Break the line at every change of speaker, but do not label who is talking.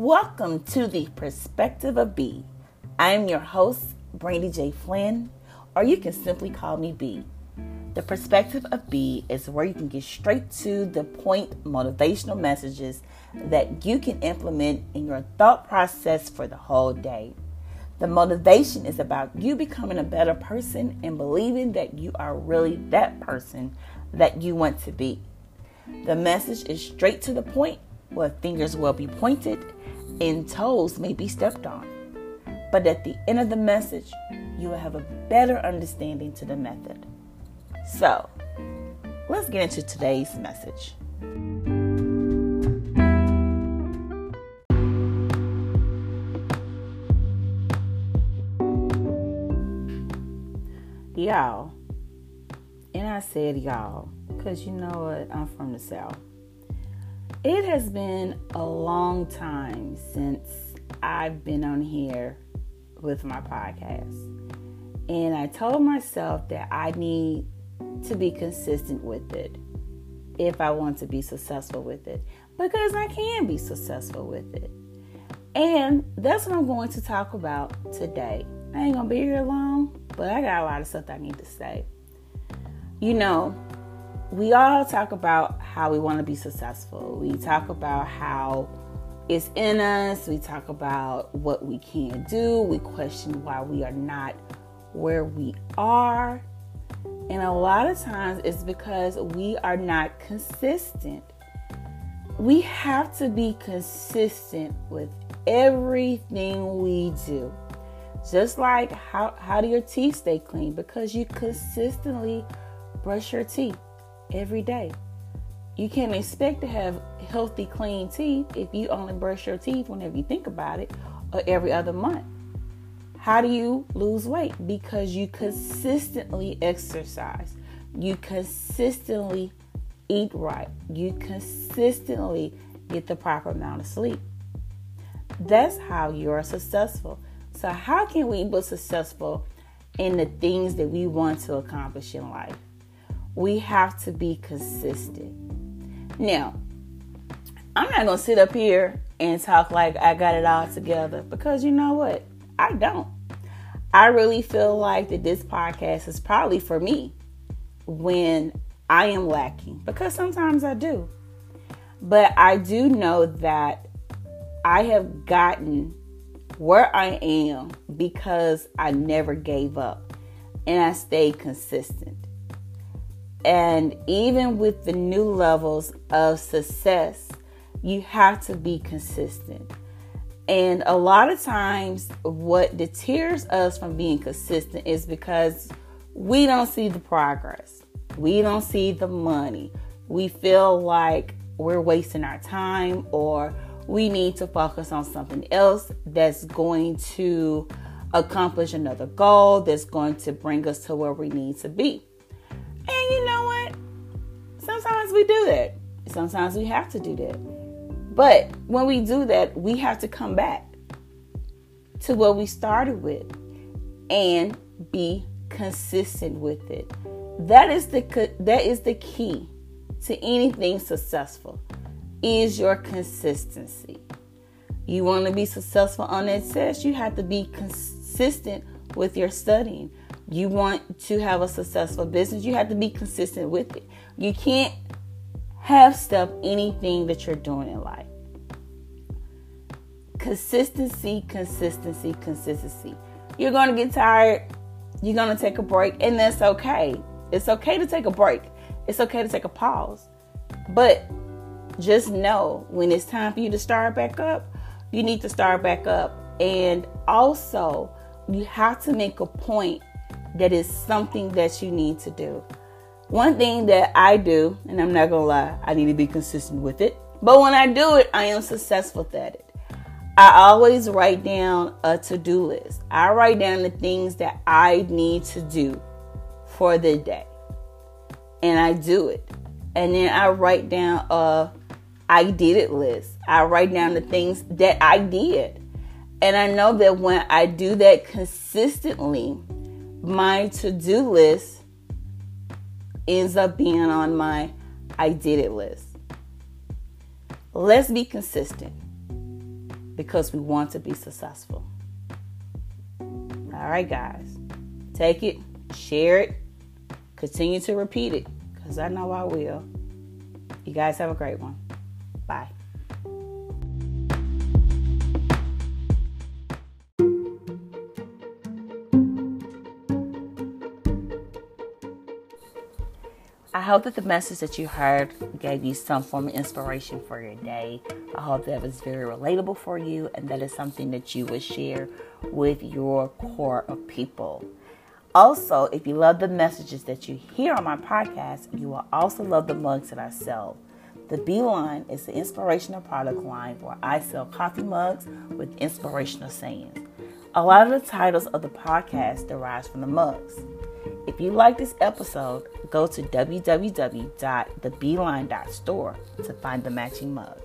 Welcome to the Perspective of B. I am your host, Brandy J. Flynn, or you can simply call me B. The Perspective of B is where you can get straight to the point motivational messages that you can implement in your thought process for the whole day. The motivation is about you becoming a better person and believing that you are really that person that you want to be. The message is straight to the point where fingers will be pointed and toes may be stepped on. But at the end of the message, you will have a better understanding to the method. So, let's get into today's message. y'all. And I said y'all, because you know what? I'm from the South. It has been a long time since I've been on here with my podcast. And I told myself that I need to be consistent with it if I want to be successful with it because I can be successful with it. And that's what I'm going to talk about today. I ain't gonna be here long, but I got a lot of stuff I need to say. You know, we all talk about how we want to be successful. We talk about how it's in us. We talk about what we can do. We question why we are not where we are. And a lot of times it's because we are not consistent. We have to be consistent with everything we do. Just like how, how do your teeth stay clean? Because you consistently brush your teeth every day. You can't expect to have healthy, clean teeth if you only brush your teeth whenever you think about it or every other month. How do you lose weight? Because you consistently exercise, you consistently eat right, you consistently get the proper amount of sleep. That's how you're successful. So, how can we be successful in the things that we want to accomplish in life? We have to be consistent. Now, I'm not going to sit up here and talk like I got it all together because you know what? I don't. I really feel like that this podcast is probably for me when I am lacking because sometimes I do. But I do know that I have gotten where I am because I never gave up and I stayed consistent. And even with the new levels of success, you have to be consistent. And a lot of times, what deters us from being consistent is because we don't see the progress, we don't see the money, we feel like we're wasting our time or we need to focus on something else that's going to accomplish another goal, that's going to bring us to where we need to be. Sometimes we do that. Sometimes we have to do that. But when we do that, we have to come back to what we started with and be consistent with it. That is the that is the key to anything successful is your consistency. You want to be successful on that test, you have to be consistent with your studying. You want to have a successful business, you have to be consistent with it. You can't half step anything that you're doing in life. Consistency, consistency, consistency. You're going to get tired, you're going to take a break, and that's okay. It's okay to take a break, it's okay to take a pause. But just know when it's time for you to start back up, you need to start back up. And also, you have to make a point that is something that you need to do. One thing that I do, and I'm not gonna lie, I need to be consistent with it. But when I do it, I am successful at it. I always write down a to do list. I write down the things that I need to do for the day. And I do it. And then I write down a I did it list. I write down the things that I did. And I know that when I do that consistently, my to do list ends up being on my I did it list. Let's be consistent because we want to be successful. All right, guys. Take it, share it, continue to repeat it because I know I will. You guys have a great one. I hope that the message that you heard gave you some form of inspiration for your day. I hope that was very relatable for you and that is something that you would share with your core of people. Also, if you love the messages that you hear on my podcast, you will also love the mugs that I sell. The B line is the inspirational product line where I sell coffee mugs with inspirational sayings. A lot of the titles of the podcast derives from the mugs. If you like this episode, go to www.thebeeline.store to find the matching mug.